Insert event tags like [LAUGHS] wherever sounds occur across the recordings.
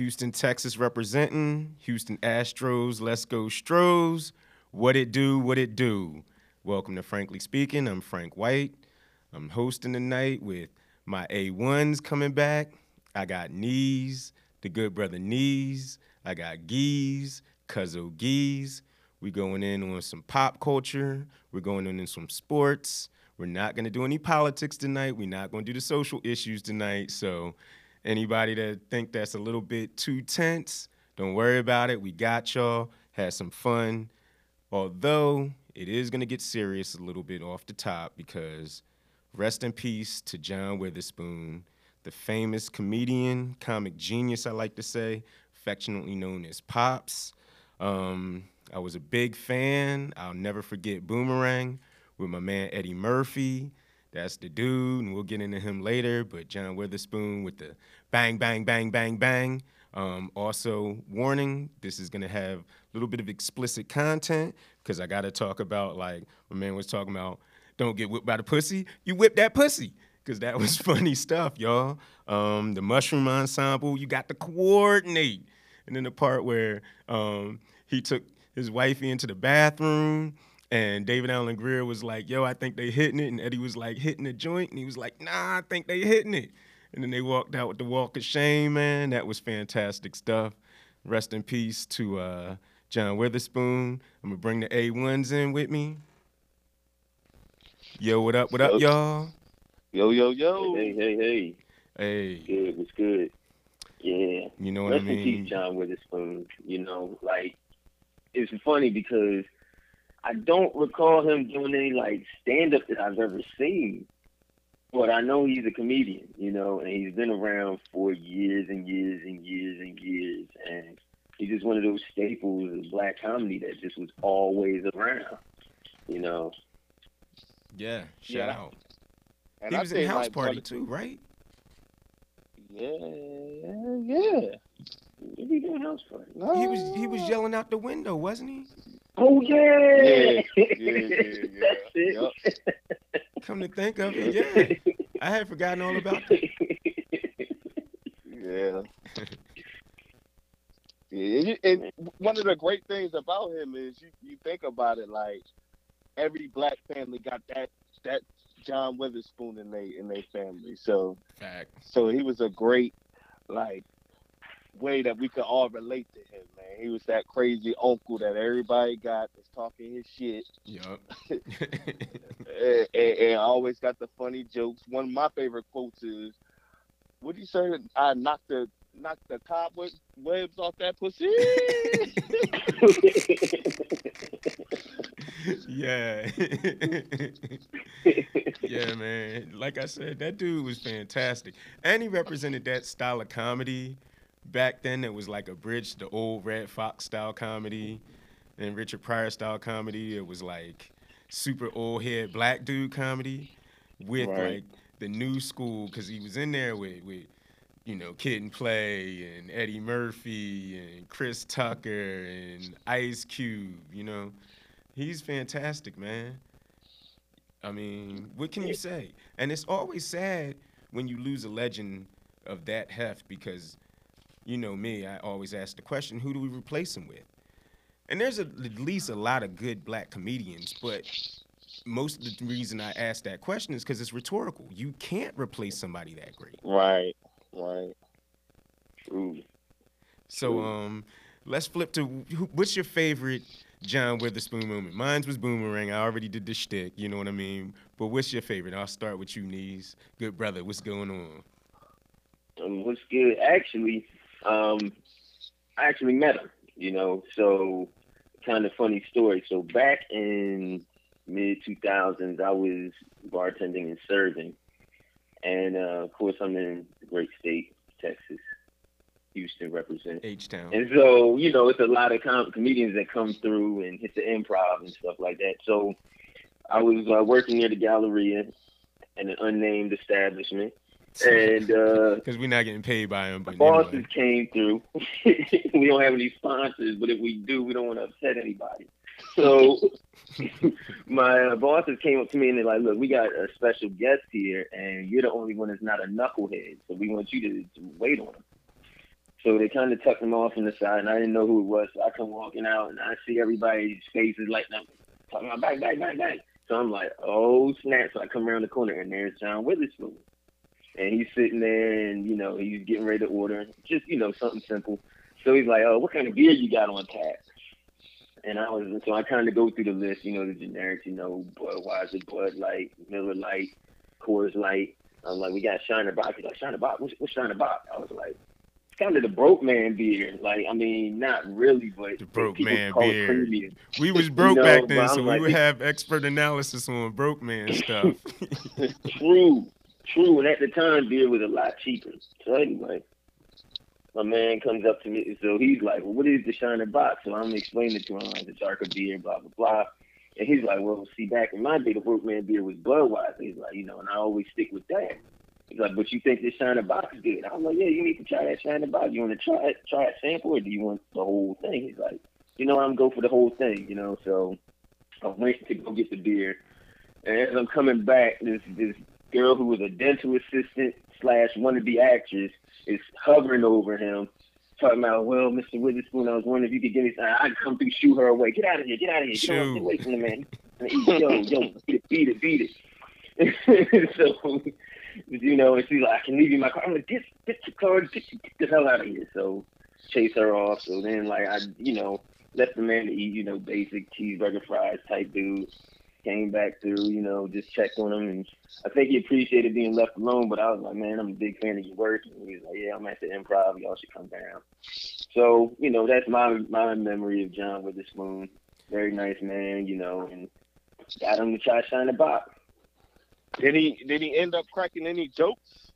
Houston, Texas representing. Houston Astros, let's go Stros. What it do, what it do. Welcome to Frankly Speaking. I'm Frank White. I'm hosting tonight with my A1s coming back. I got Knees, the good brother Knees. I got Geese, Cuzzo Geese. We going in on some pop culture. We're going in on some sports. We're not going to do any politics tonight. We're not going to do the social issues tonight. So anybody that think that's a little bit too tense, don't worry about it. We got y'all. Had some fun. Although it is going to get serious a little bit off the top because rest in peace to John Witherspoon, the famous comedian, comic genius, I like to say, affectionately known as Pops. Um, I was a big fan. I'll never forget Boomerang with my man Eddie Murphy. That's the dude, and we'll get into him later. But John Witherspoon with the bang, bang, bang, bang, bang. Um, also, warning: this is gonna have a little bit of explicit content because I gotta talk about like my man was talking about. Don't get whipped by the pussy. You whip that pussy because that was [LAUGHS] funny stuff, y'all. Um, the mushroom ensemble, you got to coordinate. And then the part where um, he took his wifey into the bathroom and David Alan Grier was like, yo, I think they hitting it. And Eddie was like, hitting the joint. And he was like, nah, I think they hitting it. And then they walked out with the walk of shame, man. That was fantastic stuff. Rest in peace to uh, John Witherspoon. I'm going to bring the A1s in with me. Yo, what up, what up, y'all? Yo, yo, yo. Hey, hey, hey. Hey. Good, what's good? Yeah. You know what Rest I mean? Rest in peace, John Witherspoon. You know, like, it's funny because I don't recall him doing any, like, stand up that I've ever seen. But I know he's a comedian, you know, and he's been around for years and years and years and years. And he's just one of those staples of black comedy that just was always around, you know. Yeah, shout Yeah. out. And he I was in House like, Party too, right? Yeah, yeah. What he doing house party? No. He was he was yelling out the window, wasn't he? Oh yeah, Yeah, yeah, yeah, [LAUGHS] That's it. Yup. Come to think of it, yeah. [LAUGHS] I had forgotten all about that. Yeah. yeah, and one of the great things about him is you, you think about it like every black family got that that John Witherspoon in they in their family. So Fact. so he was a great like way that we could all relate to him, man. He was that crazy uncle that everybody got that's talking his shit Yup. [LAUGHS] [LAUGHS] and, and, and always got the funny jokes. One of my favorite quotes is, "What do you say? I knocked the knocked the cobweb webs off that pussy." [LAUGHS] yeah. yeah, man. Like I said, that dude was fantastic. And he represented that style of comedy back then that was like a bridge to the old Redd Foxx style comedy and Richard Pryor style comedy. It was like super old head black dude comedy with Right. like the new school because he was in there with with you know Kid and Play and Eddie Murphy and Chris Tucker and Ice Cube. You know, he's fantastic, man. I mean, what can you say? And it's always sad when you lose a legend of that heft because, you know me, I always ask the question, who do we replace him with? And there's a, at least a lot of good black comedians, but most of the reason I ask that question is because it's rhetorical. You can't replace somebody that great. right, right. True. So True. um, let's flip to who, what's your favorite John Witherspoon moment? Mine's was Boomerang. I already did the shtick, you know what I mean. But what's your favorite? I'll start with you, Knees. Good brother, what's going on? Um, what's good? Actually, um, I actually met him. You know, so kind of funny story. So back in mid 2000s, I was bartending and serving, and uh, of course, I'm in the great state, Texas, Houston represent. H Town. And so, you know, it's a lot of com- comedians that come through and hit the improv and stuff like that. So I was uh, working near the Galleria in an unnamed establishment. [LAUGHS] And uh, Because we're not getting paid by them. but bosses anyway. came through. [LAUGHS] we don't have any sponsors, but if we do, we don't want to upset anybody. So [LAUGHS] my uh, bosses came up to me and they're like, "Look, we got a special guest here, and you're the only one that's not a knucklehead. So we want you to, to wait on him." So they kind of tucked him off in the side, and I didn't know who it was. So I come walking out, and I see everybody's faces lighting up, talking about back, back, back, back. So I'm like, oh snap! So I come around the corner, and there's John Witherspoon, and he's sitting there, and you know he's getting ready to order, just you know something simple. So he's like, oh, what kind of beer you got on tap? And I was so I kind of go through the list, you know, the generics, you know, Budweiser, Bud Light, Miller Lite, Coors Light. I'm like, we got Shiner Bock. He's like, Shiner Bock? What's, what's Shiner Bock? I was like, it's kind of the broke man beer. Like, I mean, not really, but The broke man beer. premium. We was broke know, back then, so we like- would have expert analysis on broke man stuff. [LAUGHS] True, true. And at the time, beer was a lot cheaper. So anyway, my man comes up to me. So he's like, well, what is the Shiner Bock? So I'm explaining it to him, like, the darker beer, blah, blah, blah. And he's like, well, see, back in my day, the Workman beer was Budweiser. He's like, you know, and I always stick with that. He's like, but you think this Shiner Bock is good? I'm like, yeah, you need to try that Shiner Bock. You want to try it, try it sample, or do you want the whole thing? He's like, you know, I'm go for the whole thing, you know. So I went to go get the beer. And as I'm coming back, this this girl who was a dental assistant slash wannabe actress is hovering over him, talking about, well, Mr. Witherspoon, I was wondering if you could give me something. I'd come through, shoo her away. Get out of here, get out of here, get, on, get away from the man. Yo, yo, beat it, beat it, beat it. [LAUGHS] so, you know, and she's like, I can leave you my car. I'm like, get, get your car, get, get the hell out of here. So, chase her off. So then, like, I, you know, left the man to eat, you know, basic cheeseburger fries type dude. Came back through, you know, just checked on him, and I think he appreciated being left alone. But I was like, man, I'm a big fan of your work. And he was like, yeah, I'm at the Improv. Y'all should come down. So, you know, that's my my memory of John Witherspoon. Very nice man, you know, and got him to try to shine the box. Did he did he end up cracking any jokes?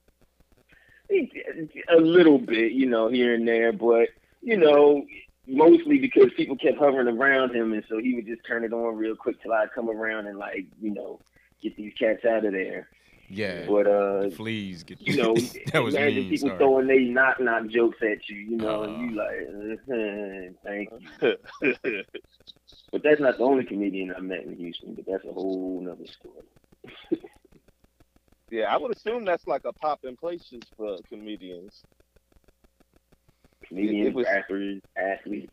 A little bit, you know, here and there, but you know, mostly because people kept hovering around him, and so he would just turn it on real quick till I come around and like, you know, get these cats out of there. yeah. But uh, Please get you know, [LAUGHS] that was imagine mean. people Sorry. throwing they knock knock jokes at you, you know, Uh. and you like, uh, [LAUGHS] thank you. But that's not the only comedian I met in Houston, but that's a whole nother story. [LAUGHS] yeah, I would assume that's like a popping places for comedians. Comedians, It was- rappers, athletes,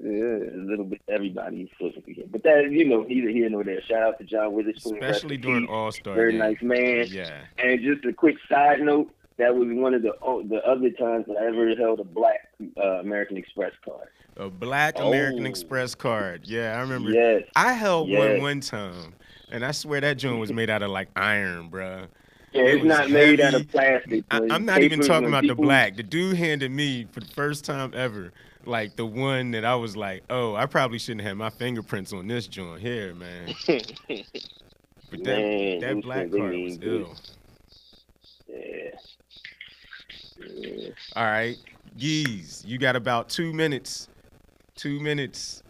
Yeah. a little bit everybody supposed to be here. But that you know, neither here nor there. Shout out to John Witherspoon, especially in during. All Star. very nice man. Yeah. And just a quick side note, that was one of the oh, the other times that I ever held a black uh, American Express card. A black American Oh. Express card. Yeah, I remember. Yes. I held Yes. one one time, and I swear that joint was made out of like iron, bruh. Yeah, it's was not made out of plastic. I, I'm not even talking when about the black. The dude handed me for the first time ever, like the one that I was like, oh, I probably shouldn't have my fingerprints on this joint here, man. [LAUGHS] But that Man, that black things, they card mean was good. ill. Yeah. Yeah. All right, Geese, you got about two minutes. Two minutes.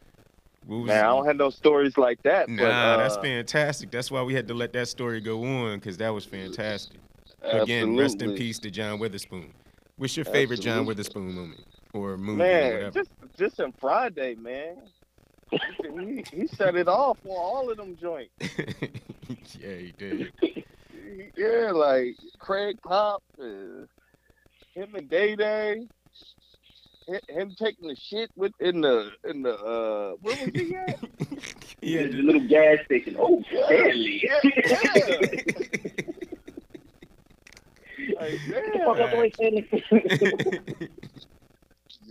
Man, I don't have no stories like that. Nah, but, uh, that's fantastic. That's why we had to let that story go on because that was fantastic. Absolutely. Again, rest in peace to John Witherspoon. What's your favorite John Witherspoon moment or movie or Man, whatever? just just in Friday, man. he, he set it off on all of them joints. [LAUGHS] yeah, he did. [LAUGHS] Yeah, like Craig Pop, uh, him and Day Day, him taking the shit with in the in the uh, where was he at? he [LAUGHS] Yeah, had the little gas station. Oh, Stanley. Yeah, [LAUGHS] yeah. Like, Fuck out the way, Stanley.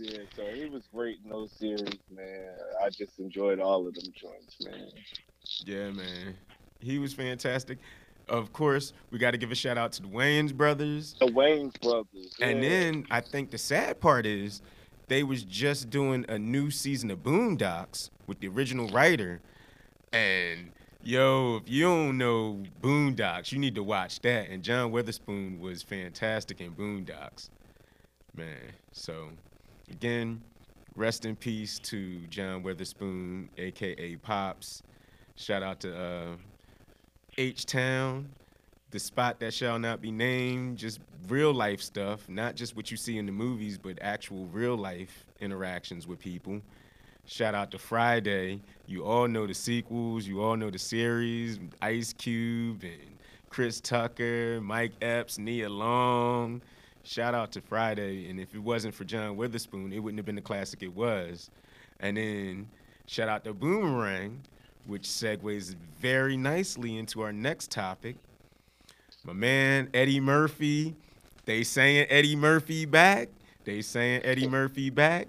Yeah, so he was great in those series, man. I just enjoyed all of them joints, man. yeah, man. He was fantastic. Of course, we got to give a shout out to the Wayans brothers. The Wayne's brothers. And yeah. then I think the sad part is they was just doing a new season of Boondocks with the original writer. And yo, if you don't know Boondocks, you need to watch that. And John Witherspoon was fantastic in Boondocks. Man. So again, rest in peace to John Witherspoon, aka Pops. Shout out to uh H Town the spot that shall not be named, just real life stuff, not just what you see in the movies, but actual real life interactions with people. Shout out to Friday. You all know the sequels, you all know the series, Ice Cube and Chris Tucker, Mike Epps, Nia Long. shout out to Friday. And if it wasn't for John Witherspoon, it wouldn't have been the classic it was. And then shout out to Boomerang, which segues very nicely into our next topic. My man Eddie Murphy, they saying Eddie Murphy back. They saying Eddie Murphy back.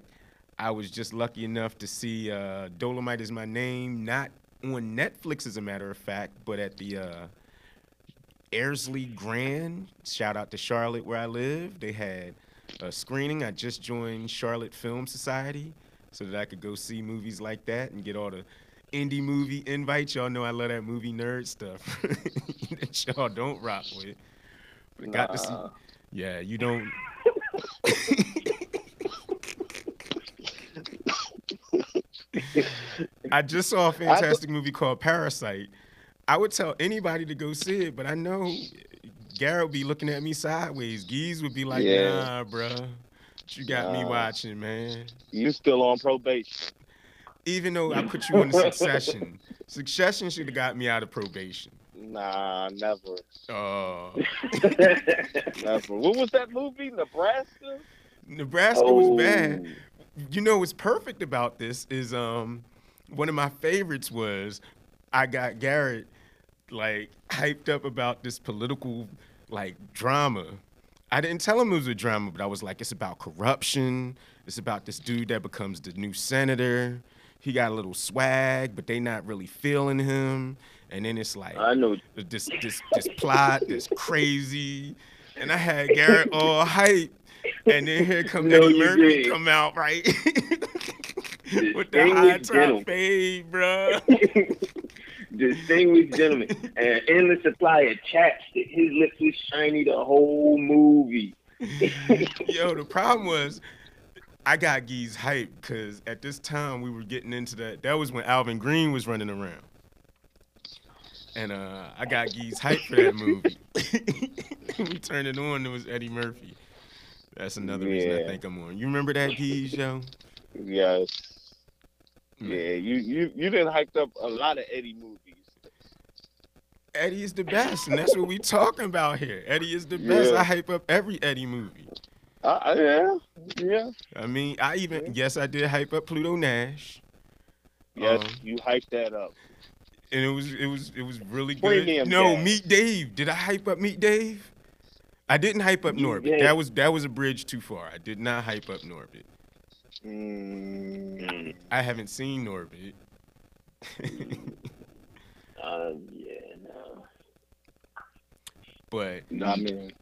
I was just lucky enough to see uh, Dolemite is my name, not on Netflix as a matter of fact, but at the uh, Ayrsley Grand. Shout out to Charlotte where I live. They had a screening. I just joined Charlotte Film Society so that I could go see movies like that and get all the indie movie invites. Y'all know I love that movie nerd stuff [LAUGHS] that y'all don't rock with. But I got to see. Yeah, you don't. [LAUGHS] I just saw a fantastic movie called Parasite. I would tell anybody to go see it, but I know Garrett would be looking at me sideways. Geese would be like, Yeah. nah, bruh. You got me watching, man? You still on probation? Even though I put you on [LAUGHS] Succession, Succession should have got me out of probation. Nah, never, Uh, [LAUGHS] never. What was that movie? Nebraska? Nebraska was bad. you know what's perfect about this is um one of my favorites was I got Garrett like hyped up about this political like drama. I didn't tell him it was a drama, but I was like, it's about corruption. It's about this dude that becomes the new senator. He got a little swag, but they not really feeling him. And then it's like I know. this this this plot, this crazy, and I had Garrett all hype, and then here come No, Eddie Murphy did. come out right [LAUGHS] with the high top fade, bruh. [LAUGHS] Distinguished gentleman. And endless supply of chapstick. His lips was shiny the whole movie. [LAUGHS] Yo, the problem was. I got Geese hype because at this time we were getting into that. That was when Alvin Greene was running around. And uh, I got Geese hype for that movie. [LAUGHS] [LAUGHS] we turned it on, it was Eddie Murphy. That's another reason I think I'm on. You remember that Geese, yo? Yes. Yeah, you you you didn't hyped up a lot of Eddie movies. Eddie is the best, and that's what we talking about here. Eddie is the best. Yeah. I hype up every Eddie movie. Uh, uh, yeah, yeah, I mean, I even yes, I did hype up Pluto Nash, yes. Um, you hyped that up. and it was it was it was really good. Premium no, gas. Meet Dave. Did I hype up Meet Dave? I didn't hype up Meet Norbit. Dave. That was that was a bridge too far. I did not hype up Norbit. Mm, I haven't seen Norbit. Um, [LAUGHS] yeah, no. but I mean,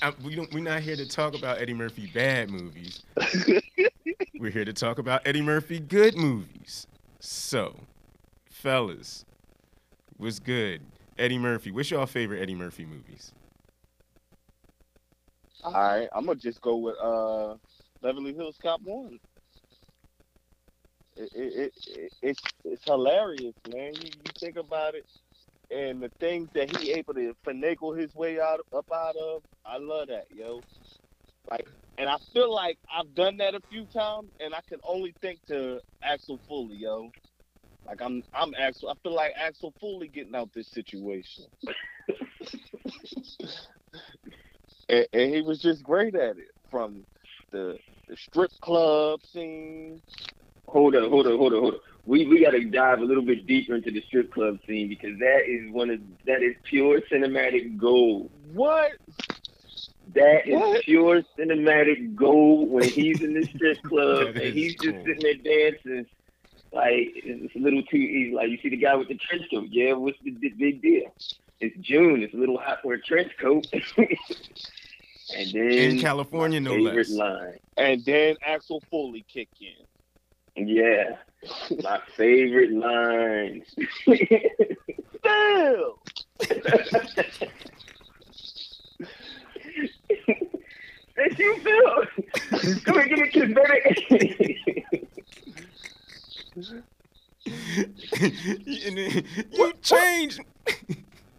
I, we don't. We're not here to talk about Eddie Murphy bad movies. [LAUGHS] we're here to talk about Eddie Murphy good movies. So, fellas, what's good? Eddie Murphy. What's your favorite Eddie Murphy movies? all right, I'm gonna just go with uh, Beverly Hills Cop One. It, it, it, it it's it's hilarious, man. You, you think about it, and the things that he able to finagle his way out up out of. I love that, yo. Like, and I feel like I've done that a few times, and I can only think to Axel Foley, yo. Like I'm, I'm Axel. I feel like Axel Foley getting out this situation, [LAUGHS] and, and he was just great at it. From the the strip club scene. Hold up, hold up, hold up, hold up. We we gotta dive a little bit deeper into the strip club scene because that is one of that is pure cinematic gold. What? That is What? pure cinematic gold when he's in the strip [LAUGHS] club and is he's just sitting there dancing. Like it's a little too easy. Like you see the guy with the trench coat. Yeah, what's the d- big deal? It's June. It's a little hot for a trench coat. [LAUGHS] and then In California, no favorite less. line. And then Axel Foley kick in. Yeah, [LAUGHS] my favorite lines. Still. [LAUGHS] That's you, Phil. Come here, give me a kiss, baby. [LAUGHS] you changed.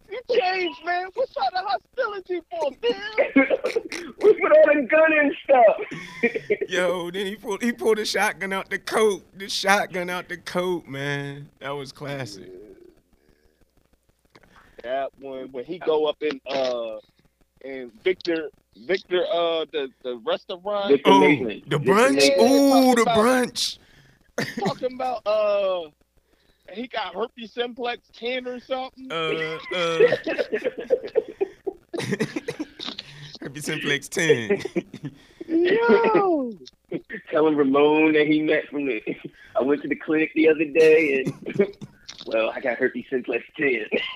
You changed, man. What's all the hostility for, Bill? What's all the gun and stuff? [LAUGHS] Yo, then he pulled he pulled a shotgun out the coat. The shotgun out the coat, man. That was classic. That one when he go up in uh and Victor Victor, uh, the the restaurant Victor Oh, Maitland. the Victor brunch. Maitland. Ooh, the about- brunch. talking about uh, he got herpes simplex ten or something. Uh, uh, [LAUGHS] Herpes simplex 10. [LAUGHS] Yo, telling Ramon that he met from the. I went to the clinic the other day and. [LAUGHS] Well, I got herpes simplex 10. [LAUGHS]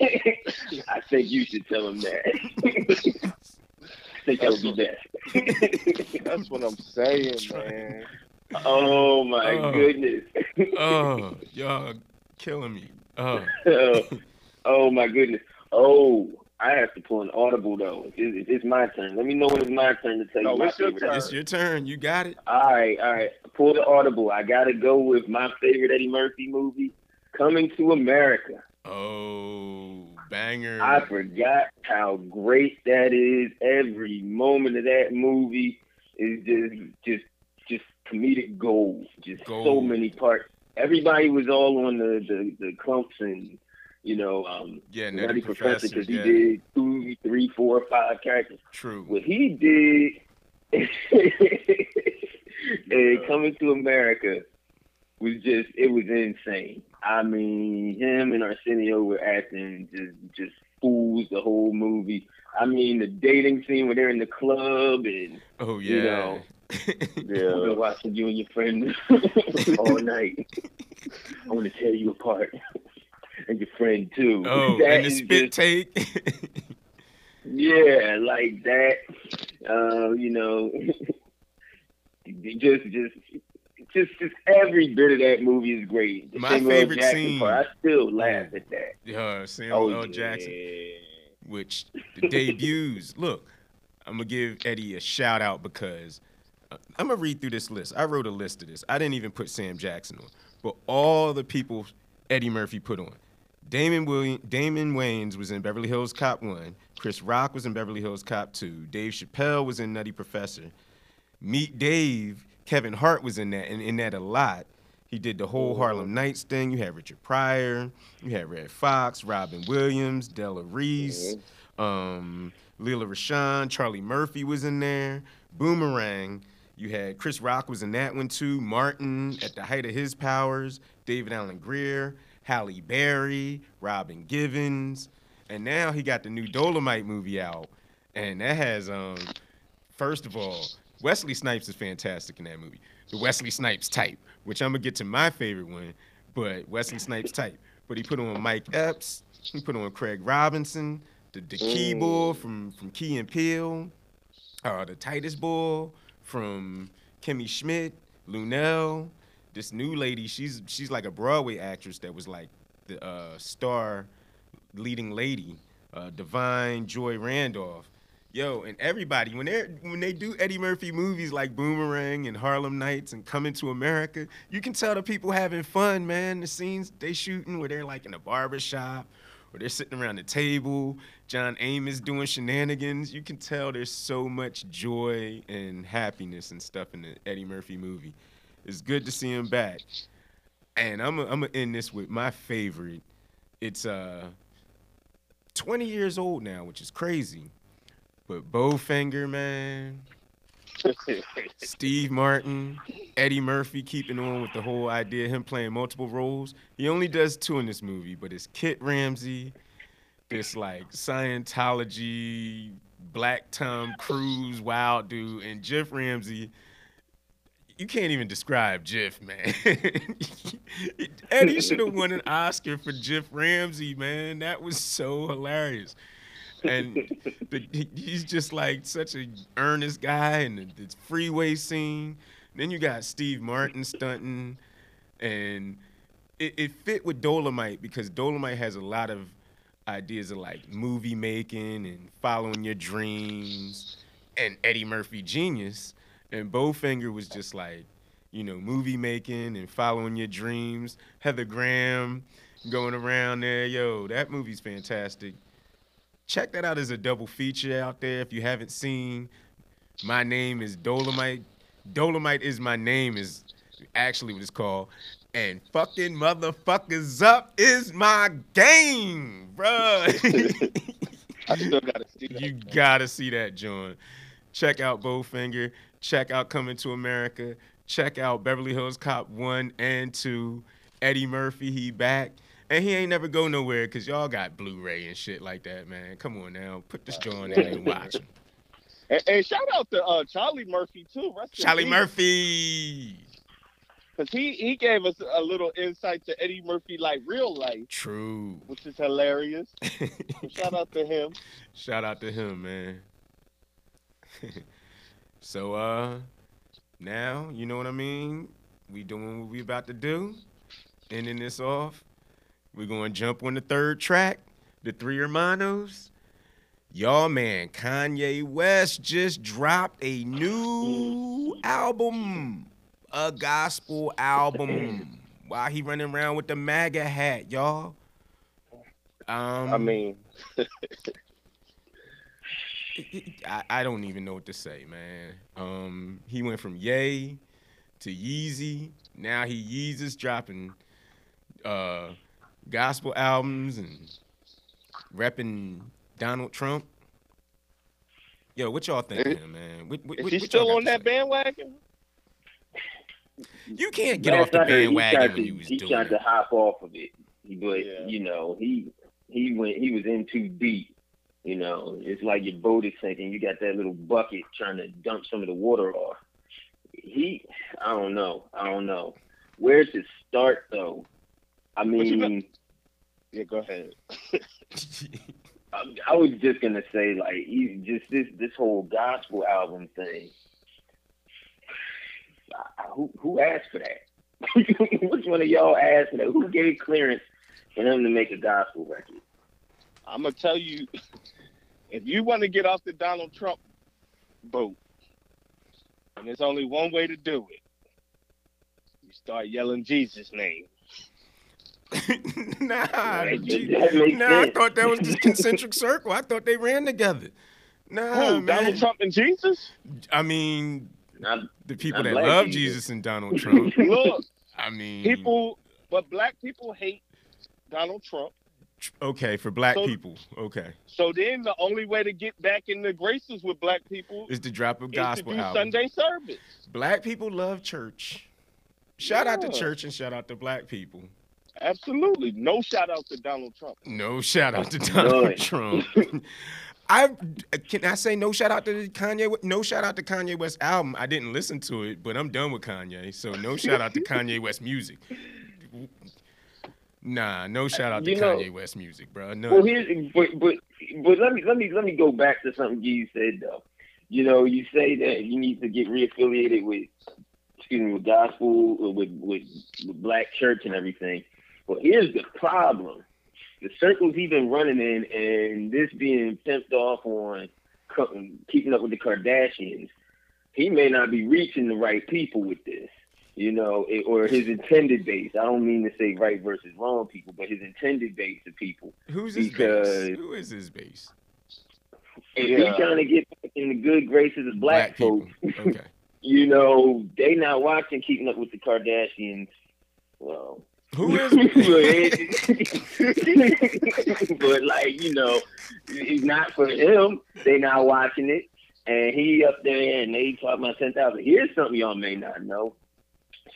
I think you should tell him that. I think that would be best. that's what I'm saying, man. oh my Oh. goodness. Oh, y'all killing me. Oh, oh, oh my goodness. Oh, I have to pull an audible though. It's, it's my turn. Let me know when it's my turn to tell No, you my it's your favorite. turn. it's your turn. You got it. All right, all right. Pull the audible. I gotta go with my favorite Eddie Murphy movie, Coming to America. Oh, banger. I forgot how great that is. Every moment of that movie is just just just comedic gold. Just so many parts. Everybody was all on the the, the clumps and you know um yeah, Nutty Professor because he yeah, did two, three, four, five characters. True. What he did [LAUGHS] and coming to America was just it was insane. I mean, him and Arsenio were acting just just fools the whole movie. I mean, the dating scene where they're in the club and Oh, you yeah. know. [LAUGHS] I've Yeah, been watching you and your friend [LAUGHS] all night. I want to tear you apart, and your friend too. [LAUGHS] oh, That and the spit just- take. [LAUGHS] yeah, like that. Uh, you know, [LAUGHS] just just just just every bit of that movie is great. The My Samuel favorite Jackson scene- part, I still laugh at that. uh, Samuel Oh, L. Jackson. yeah. which the debuts. Look, I'm gonna give Eddie a shout out because uh, I'm gonna read through this list. I wrote a list of this. I didn't even put Sam Jackson on, but all the people Eddie Murphy put on. Damon William, Damon Wayans was in Beverly Hills Cop One. Chris Rock was in Beverly Hills Cop Two. Dave Chappelle was in Nutty Professor. Meet Dave. Kevin Hart was in that, and in that a lot. He did the whole Harlem Nights thing. You had Richard Pryor. You had Redd Foxx, Robin Williams, Della Reese, um, Lela Rochon, Charlie Murphy was in there. Boomerang. You had Chris Rock was in that one too. Martin at the height of his powers. David Alan Grier, Halle Berry, Robin Givens, and now he got the new Dolemite movie out, and that has um, first of all, Wesley Snipes is fantastic in that movie. The Wesley Snipes type, which I'm gonna get to my favorite one, but Wesley Snipes type. But he put on Mike Epps, he put on Craig Robinson, the, the Key Bull from from Key and Peele, uh, the Titus Bull from Kimmy Schmidt, Luenell. This new lady, she's she's like a Broadway actress that was like the uh, star leading lady, uh, Da'Vine Joy Randolph. Yo, and everybody when they when they do Eddie Murphy movies like Boomerang and Harlem Nights and Coming to America, you can tell the people having fun, man. The scenes they shooting where they're like in a barber shop or they're sitting around the table. John Amos doing shenanigans. You can tell there's so much joy and happiness and stuff in the Eddie Murphy movie. It's good to see him back. And I'm gonna I'm gonna end this with my favorite. It's uh 20 years old now, which is crazy. But Bowfinger, man, [LAUGHS] Steve Martin, Eddie Murphy keeping on with the whole idea of him playing multiple roles. He only does two in this movie, but it's Kit Ramsey, this like Scientology, Black Tom Cruise wild dude, and Jeff Ramsey. You can't even describe Jeff, man. [LAUGHS] Eddie should have won an Oscar for Jeff Ramsey, man. That was so hilarious and the, he's just like such a earnest guy and the, the freeway scene then you got steve martin stunting and it, it fit with dolemite because dolemite has a lot of ideas of like movie making and following your dreams and eddie murphy genius and bowfinger was just like you know movie making and following your dreams heather graham going around there yo that movie's fantastic check that out as a double feature out there if you haven't seen my name is dolemite dolemite is my name is actually what it's called and fucking motherfuckers up is my game bruh [LAUGHS] I still gotta see [LAUGHS] that. you man. gotta see that john check out Bowfinger. Check out Coming to America. Check out Beverly Hills Cop 1 and 2. Eddie Murphy, he back. And he ain't never go nowhere because y'all got Blu-ray and shit like that, man. Come on now. Put this joint in and watch him. [LAUGHS] And, and shout out to uh, Charlie Murphy too. Rest Charlie. Murphy. because he he gave us a little insight to Eddie Murphy like real life, True. which is hilarious. [LAUGHS] Shout out to him. Shout out to him, man. [LAUGHS] so uh now, you know what I mean? We doing what we about to do. Ending this off. We're gonna jump on the third track, the three hermanos. Y'all man, Kanye West just dropped a new album. A gospel album. Why he running around with the MAGA hat, y'all. Um, I mean, [LAUGHS] I, I don't even know what to say, man. Um, he went from Yay to Yeezy. Now he Yeezus dropping uh, gospel albums and repping Donald Trump. Yo, what y'all think, of man? What, what, is what- he what still on that say? bandwagon? You can't get Last off the I heard, he bandwagon tried when to- you was he doing tried to hop off of it, but Yeah. you know he he went he was in too deep. You know, it's like your boat is sinking. You got that little bucket trying to dump some of the water off. He, I don't know, I don't know where to start though. I mean, Yeah, go ahead. [LAUGHS] I, I was just gonna say like he just this this whole gospel album thing. Who who asked for that? [LAUGHS] Which one of y'all asked for that? Who gave clearance for him to make a gospel record? I'm gonna tell you, [LAUGHS] if you want to get off the Donald Trump boat, and there's only one way to do it, you start yelling Jesus' name. [LAUGHS] nah, [LAUGHS] That- that makes nah, I thought that was the concentric circle. I thought they ran together. Nah, Who? Man. Donald Trump and Jesus? I mean, Not, the people that love Jesus. Jesus and Donald Trump. Look, I mean, people, but black people hate Donald Trump. Okay, for black So- people, okay, So then the only way to get back in the graces with black people is to drop a gospel do album. Sunday service. Black people love church. Shout out to church and shout out to black people. Absolutely. No shout out to Donald Trump. No shout out to Donald. [LAUGHS] Trump. [LAUGHS] I can I say no shout out to Kanye. No shout out to Kanye West album. I didn't listen to it, but I'm done with Kanye. So no shout out to Kanye West music. Nah, no shout out to You know- Kanye West music, bro. No. Well, here's but but but let me let me let me go back to something you said though. You know, you say that you need to get reaffiliated with excuse me with gospel or with with, with black church and everything. Well, here's the problem: the circles he's been running in, and this being pimped off on keeping up with the Kardashians. He may not be reaching the right people with this you know, it, or his intended base. I don't mean to say right versus wrong people, but his intended base of people. Who's his base? Who is his base? If Yeah. he's trying to get back in the good graces of black, folks, people. Okay. [LAUGHS] you know, they not watching Keeping Up with the Kardashians. Well, Who [LAUGHS] is? [LAUGHS] but like you know, it's not for him. They not watching it, and he up there and they talking about ten thousand. Here's something y'all may not know.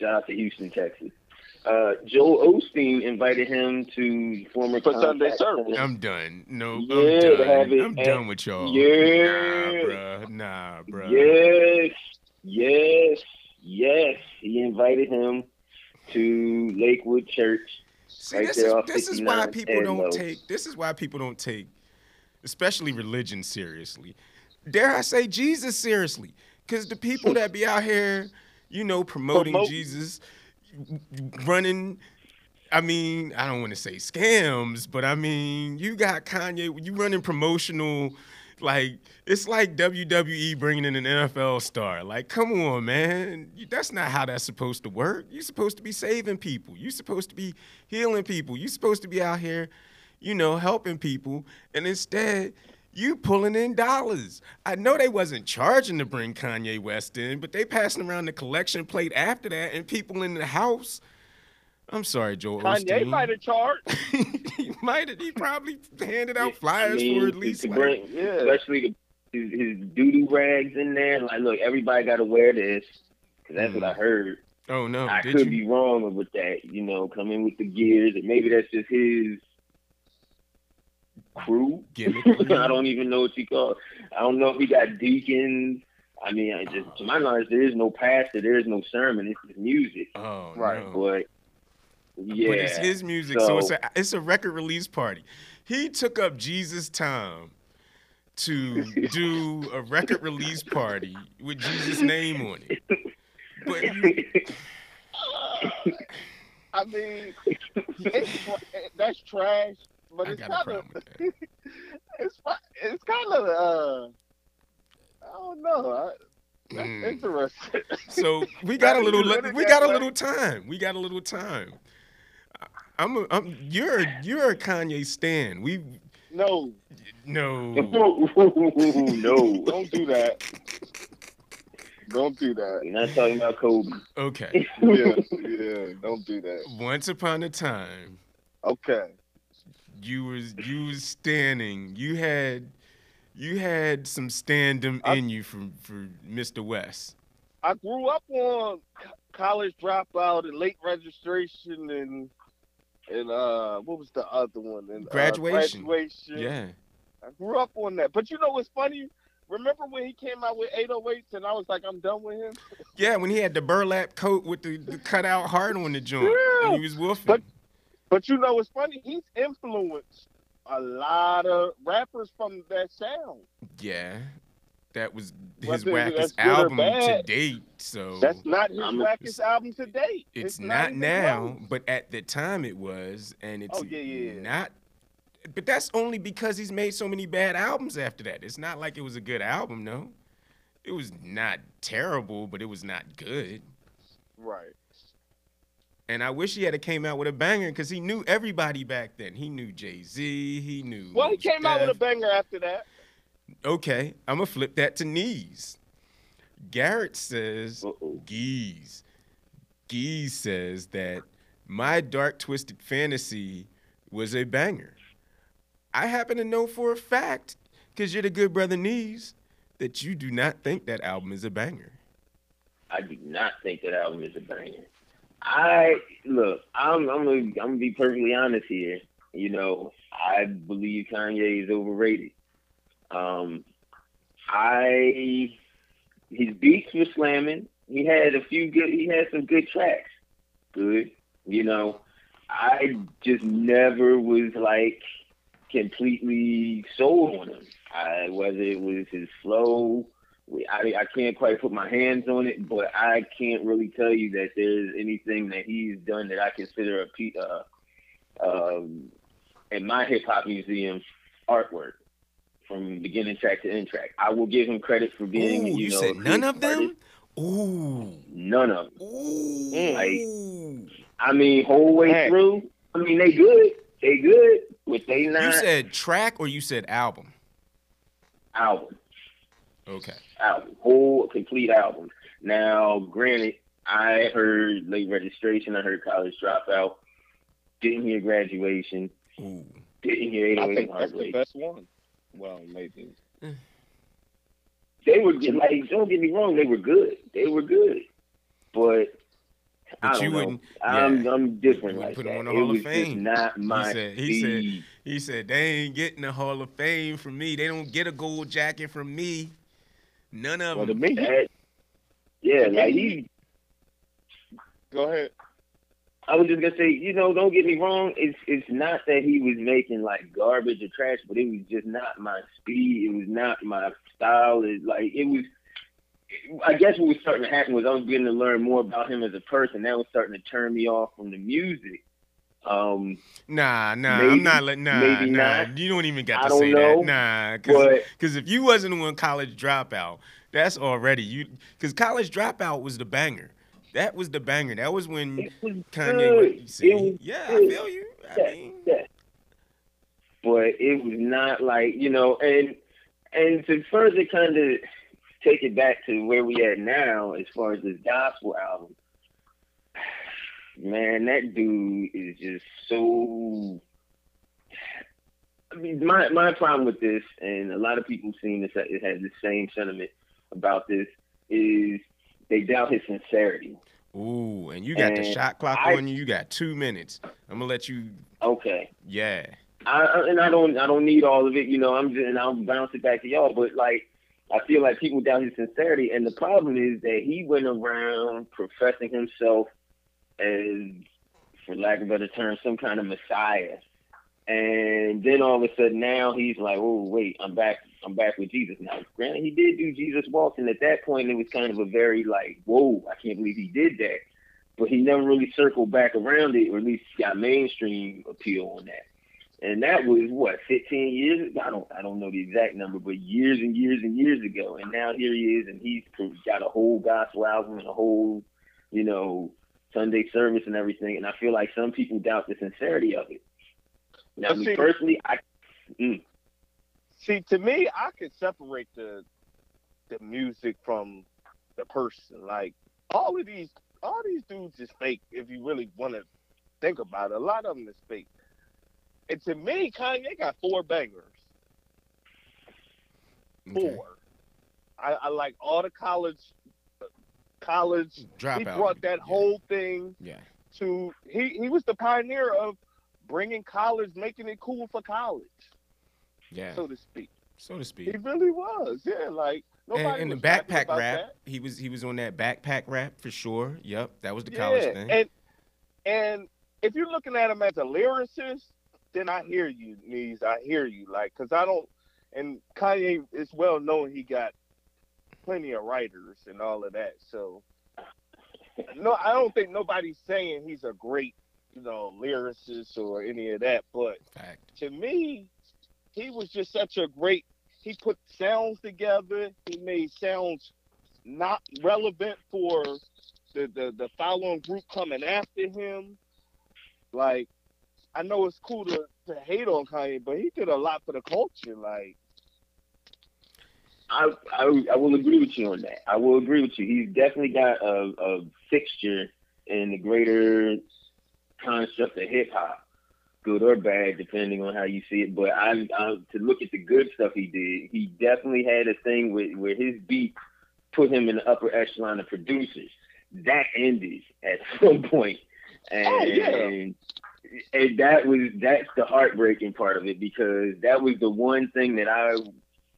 Shout out to Houston, Texas. Uh, Joel Osteen invited him to former For Sunday service. I'm done. No, Yeah, I'm done. I'm at- done with y'all. Yeah. Nah, bruh. Nah, bruh. Yes, yes, yes. He invited him to Lakewood Church. See, right this there is this is why people don't low. take this is why people don't take, especially religion seriously. Dare I say Jesus seriously? Because the people that be out here, you know, promoting Promote- Jesus, running. I mean, I don't want to say scams, but I mean, you got Kanye. You running promotional, like it's like WWE bringing in an NFL star. Like, come on, man, that's not how that's supposed to work. You're supposed to be saving people. You're supposed to be healing people. You're supposed to be out here, you know, helping people, and instead. You pulling in dollars. I know they wasn't charging to bring Kanye West in, but they passing around the collection plate after that, and people in the house. I'm sorry, Joel Kanye might have charged. [LAUGHS] he might have. He probably handed out I flyers mean, for at least like, bring, Yeah. especially his, his doo rags in there. Like, look, everybody got to wear this because that's what I mm. heard. Oh no, I did could you? be wrong with that. You know, come in with the gears, and maybe that's just his crew. [LAUGHS] I don't even know what you call. It. I don't know if he got deacons. I mean, I just to my knowledge, there is no pastor, there is no sermon. It's just music. Oh Right. no. But yeah, But it's his music, so, it's a it's a record release party. He took up Jesus' time to [LAUGHS] do a record release party with Jesus' name on it. But you, [LAUGHS] I mean, it's, that's trash. But I it's got a kind of [LAUGHS] it's it's kind of uh I don't know. I, that's Mm. interesting. [LAUGHS] So we got a little you we got a little time. We got a little time. I- I'm a, I'm you're you're a Kanye stan. We no, no. [LAUGHS] no. don't do that. Don't do that. We're not talking about Kobe. Okay. Yeah, yeah. Don't do that. Once upon a time, Okay. You was you was standing. You had you had some standum I- in you from for Mr. West. I grew up on college dropout and late registration and and uh what was the other one? And, uh, Graduation. graduation. Yeah. I grew up on that. But you know what's funny? Remember when he came out with 808s and I was like, I'm done with him? Yeah, when he had the burlap coat with the, the cutout heart on the joint, Yeah. and he was woofing. But- But you know it's funny? He's influenced a lot of rappers from that sound. yeah, that was his Whether wackest that's good or album to date. So That's not his I'm a- wackest album to date. it's, not, not, now, close. but at the time it was, and it's Oh, yeah, yeah. not. But that's only because he's made so many bad albums after that. It's not like it was a good album, no. It was not terrible, but it was not good. Right. And I wish he had came out with a banger because he knew everybody back then. He knew Jay Z. He knew. Well, he came out with a banger after that. Okay, I'm gonna flip that to knees. Garrett says, Uh-oh. Geese. Geese says that my dark twisted fantasy was a banger. I happen to know for a fact, because you're the good brother knees, that you do not think that album is a banger. I do not think that album is a banger. I look, I'm I'm gonna, I'm gonna be perfectly honest here. You know, I believe Kanye is overrated. Um, I his beats were slamming. He had a few good. He had some good tracks. Good, you know. I just never was like completely sold on him. I, whether it was his flow, I, I can't quite put my hands on it, but I can't really tell you that there's anything that he's done that I consider a pe- uh, um, in my hip hop museum artwork from beginning track to end track. I will give him credit for being, Ooh, you, you know, said none of creative them? Ooh. None of them. Ooh. I mean, whole way Heck. through. I mean, they good. They good, but they not. You said track or you said album? album. Okay. Album, whole complete album. Now, granted, I heard late registration, I heard college dropout, didn't hear graduation, Ooh. didn't hear I 808 think that's the best one. Well, maybe. They were good, like, don't get me wrong, they were good. They were good. But, But you know. wouldn't- I'm, yeah. I'm different like put that. him on the it Hall of was Fame. not my said- he said- He said they ain't getting the Hall of Fame from me. They don't get a gold jacket from me. None of Well, to them. me, That- yeah, like he go ahead. I was just gonna say, you know, don't get me wrong. It's it's not that he was making like garbage or trash, but it was just not my speed. It was not my style. It like it was. I guess what was starting to happen was I was getting to learn more about him as a person. That was starting to turn me off from the music. Um, Nah, nah, Maybe, I'm not letting. Nah, maybe nah. not. You don't even got to say know, that. Nah, because if you wasn't one college dropout, that's already you. Because college dropout was the banger. That was the banger. That was when it was Kanye. good. Went, you see, was yeah, good. I feel you. I Yeah, mean, yeah. But it was not like you know, and and to further kind of take it back to where we at now, as far as this gospel album, man, that dude is just so. I mean, my my problem with this, and a lot of people seem to say it has the same sentiment about this, is they doubt his sincerity. Ooh, and you got And the shot clock I- on you. You got two minutes. I'm gonna let you. Okay. Yeah. I, I- and I don't I don't need all of it, you know. I'm just and I'll bounce it back to y'all. But like, I feel like people doubt his sincerity, and the problem is that he went around professing himself as, for lack of a better term, some kind of messiah. And then all of a sudden now he's like, oh wait, I'm back. I'm back with Jesus now. Granted, he did do Jesus walks, and at that point it was kind of a very like, whoa, I can't believe he did that. But he never really circled back around it, or at least got mainstream appeal on that and that was what 15 years i don't i don't know the exact number but years and years and years ago and now here he is and he's got a whole gospel album and a whole you know sunday service and everything and i feel like some people doubt the sincerity of it now But me see- personally i mm, See, to me, I could separate the the music from the person. Like all of these, all these dudes is fake. If you really want to think about it, a lot of them is fake. And to me, Kanye got four bangers. Okay. Four. I, I like all the college, college. Drop he brought that Yeah. whole thing Yeah. to. He he was the pioneer of bringing college, making it cool for college, Yeah. so to speak. So to speak. He really was. Yeah, like nobody And, and the backpack rap, that. he was he was on that backpack rap for sure. Yep, that was the college yeah, thing. and and if you're looking at him as a lyricist, then I hear you, Nees. I hear you, like, cause I don't. And Kanye is well known. He got plenty of writers and all of that. So no, I don't think nobody's saying he's a great, you know, lyricist or any of that. But Fact. to me, he was just such a great. He put sounds together. He made sounds not relevant for the the, the following group coming after him. Like, I know it's cool to, to hate on Kanye, but he did a lot for the culture. Like, I, I I will agree with you on that. I will agree with you. He's definitely got a, a fixture in the greater construct of hip hop, good or bad, depending on how you see it. But I, I to look at the good stuff he did, he definitely had a thing with where his beat put him in the upper echelon of producers. That ended at [LAUGHS] some point, and Oh, yeah. and that was that's the heartbreaking part of it because that was the one thing that I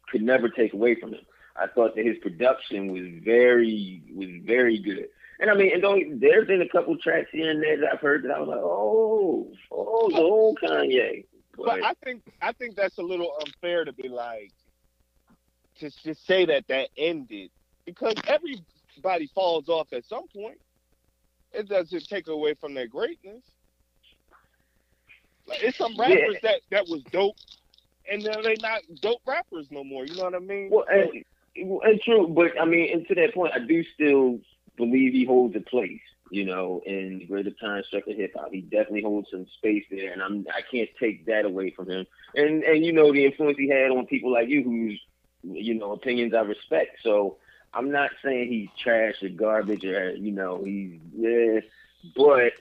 could never take away from him. I thought that his production was very was very good. And I mean, and don't, there's been a couple tracks here and there that I've heard that I was like, oh, oh, the old Kanye. but But I think I think that's a little unfair to be like to just say that that ended because everybody falls off at some point. It doesn't take away from their greatness. Like, it's some rappers that that was dope, and then they not dope rappers no more. You know what I mean? well, and, and true, but I mean, and to that point, I do still believe he holds a place. You know, in the greater construct of hip hop, he definitely holds some space there, and I'm I can't take that away from him. And and you know the influence he had on people like you, whose you know opinions I respect. So I'm not saying he's trash or garbage or you know he's yeah, but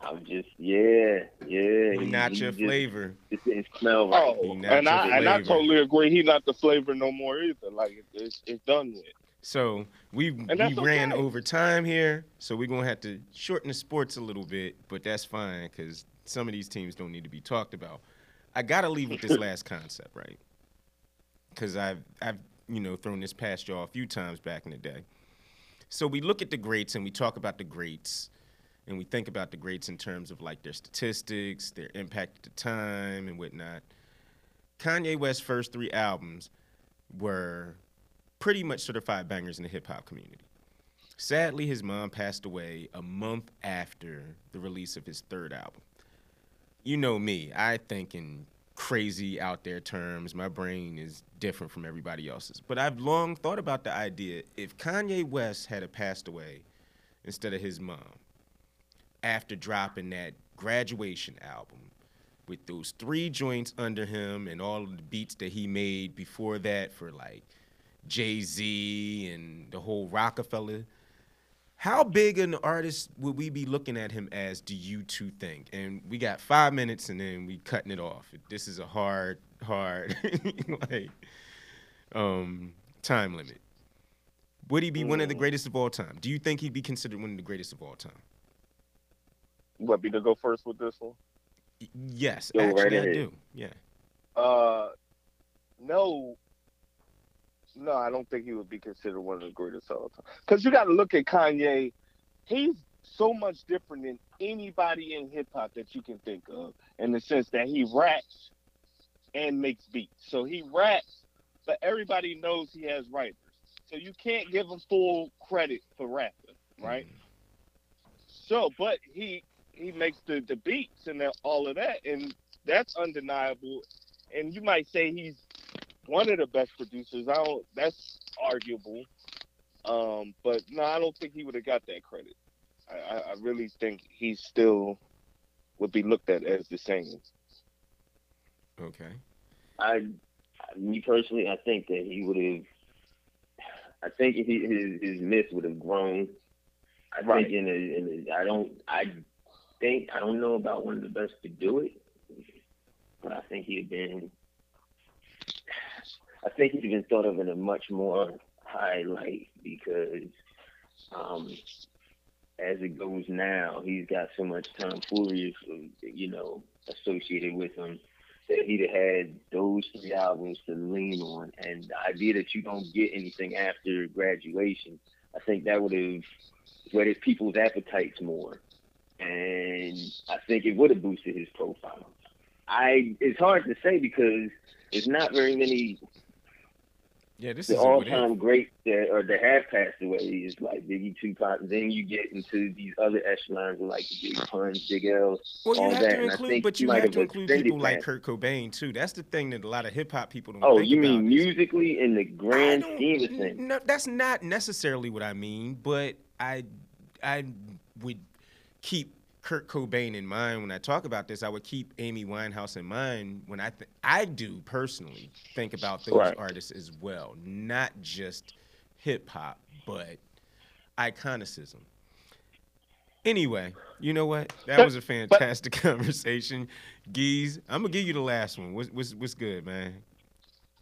I'm just yeah yeah. He not he your just- flavor. It didn't smell right. Oh, and I and I totally agree. He's not the flavor no more either. Like it's it's done with. So we we that's ran okay. over time here, so we're gonna have to shorten the sports a little bit, but that's fine because some of these teams don't need to be talked about. I gotta leave with this [LAUGHS] last concept, right? Because I've I've you know thrown this past y'all a few times back in the day. So we look at the greats and we talk about the greats, and we think about the greats in terms of like their statistics, their impact at the time, and whatnot. Kanye West's first three albums were pretty much certified bangers in the hip hop community. Sadly, his mom passed away a month after the release of his third album. You know me, I think in crazy out there terms. My brain is different from everybody else's. But I've long thought about the idea if Kanye West had passed away instead of his mom after dropping that graduation album with those three joints under him and all of the beats that he made before that for like Jay Z and the whole Rockefeller. How big an artist would we be looking at him as? Do you two think? And we got five minutes, and then we cutting it off. This is a hard, hard, [LAUGHS] like, um, time limit. Would he be one of the Mm. greatest of all time? Do you think he'd be considered one of the greatest of all time? What be to go first with this one? Yes, Go right I ahead. do. Yeah. Uh, no, no, I don't think he would be considered one of the greatest of all time. Because you got to look at Kanye. He's so much different than anybody in hip hop that you can think of, in the sense that he raps and makes beats. So he raps, but everybody knows he has writers. So you can't give him full credit for rapping, right? So, but he he makes the, the beats and that- all of that, and that's undeniable. And you might say he's one of the best producers. I don't. That's arguable. Um, but no, I don't think he would have got that credit. I, I, I really think he still would be looked at as the same. Okay. I, me personally, I think that he would have. I think he, his his myth would have grown. I Right. think in a, in a, I don't. I think I don't know about one of the best to do it, but I think he'd been. I think he'd been thought of in a much more high light because, um, as it goes now, he's got so much tomfoolery, you know, associated with him that he'd have had those three albums to lean on. And the idea that you don't get anything after graduation, I think that would have whetted people's appetites more. And I think it would have boosted his profile. I it's hard to say because there's not very many Yeah, this the is all what it is. time greats that or that have passed away is like Biggie, Tupac. Then you get into these other echelons like Big Pun, Big L. Well, you all have that, to include, but you have to include people like. Kurt Cobain too. That's the thing that a lot of hip hop people don't. Oh, you mean musically in the grand scheme of things? No, that's not necessarily what I mean, but I, I would keep Kurt Cobain in mind when I talk about this. I would keep Amy Winehouse in mind when I, th- I do personally think about those Right. artists as well, not just hip hop, but iconicism. Anyway, you know what? That was a fantastic [LAUGHS] conversation, Geese. I'm gonna give you the last one. What's what's, what's good, man?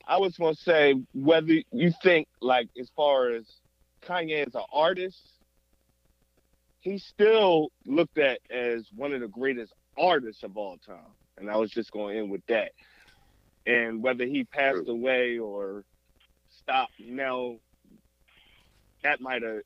I was gonna say whether you think like as far as Kanye as an artist, he's still looked at as one of the greatest artists of all time. And I was just going in with that. And whether he passed away or stopped now, that might have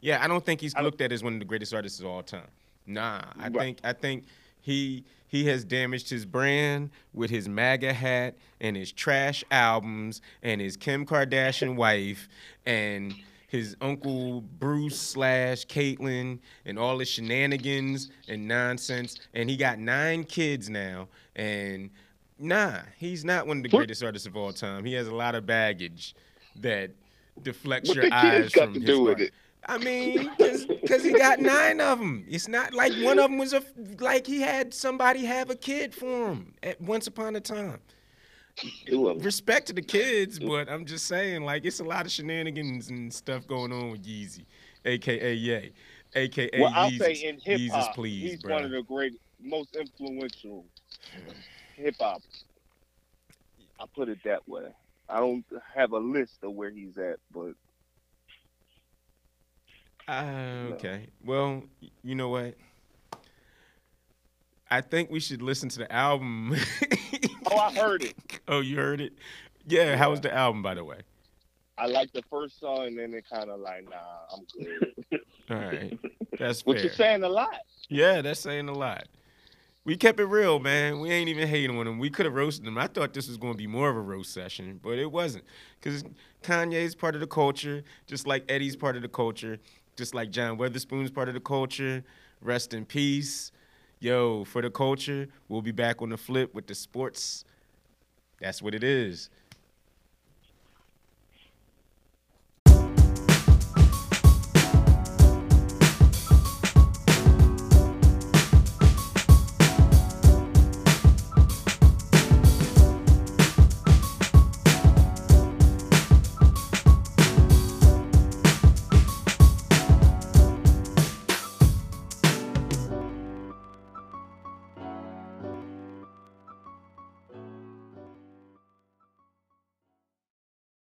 Yeah, I don't think he's I looked at as one of the greatest artists of all time. Nah, I Right. think I think he he has damaged his brand with his MAGA hat and his trash albums and his Kim Kardashian [LAUGHS] wife and his uncle Bruce slash Caitlyn and all his shenanigans and nonsense. And he got nine kids now. And nah, he's not one of the greatest artists of all time. He has a lot of baggage that deflects what your eyes from to his do with art. it. I mean, because he got nine of them. It's not like one of them was a like he had somebody have a kid for him at once upon a time. Two of them. Respect to the kids, but I'm just saying, like, it's a lot of shenanigans and stuff going on with Yeezy, aka Ye, aka Well, I'll Yeezus. say in hip hop, please, he's one of the great, most influential hip hop. I put it that way. I don't have a list of where he's at, but Ah, okay. Well, you know what? I think we should listen to the album. [LAUGHS] oh, I heard it. [LAUGHS] oh, you heard it? Yeah. How was the album, by the way? I like the first song, and then it kind of like, nah, I'm good. All right, [LAUGHS] that's What you're saying a lot. Yeah, that's saying a lot. We kept it real, man. We ain't even hating on him. We could have roasted him. I thought this was going to be more of a roast session, but it wasn't. Because Kanye's part of the culture, just like Eddie's part of the culture, just like John Witherspoon's part of the culture. Rest in peace. Yo, for the culture, we'll be back on the flip with the sports. That's what it is.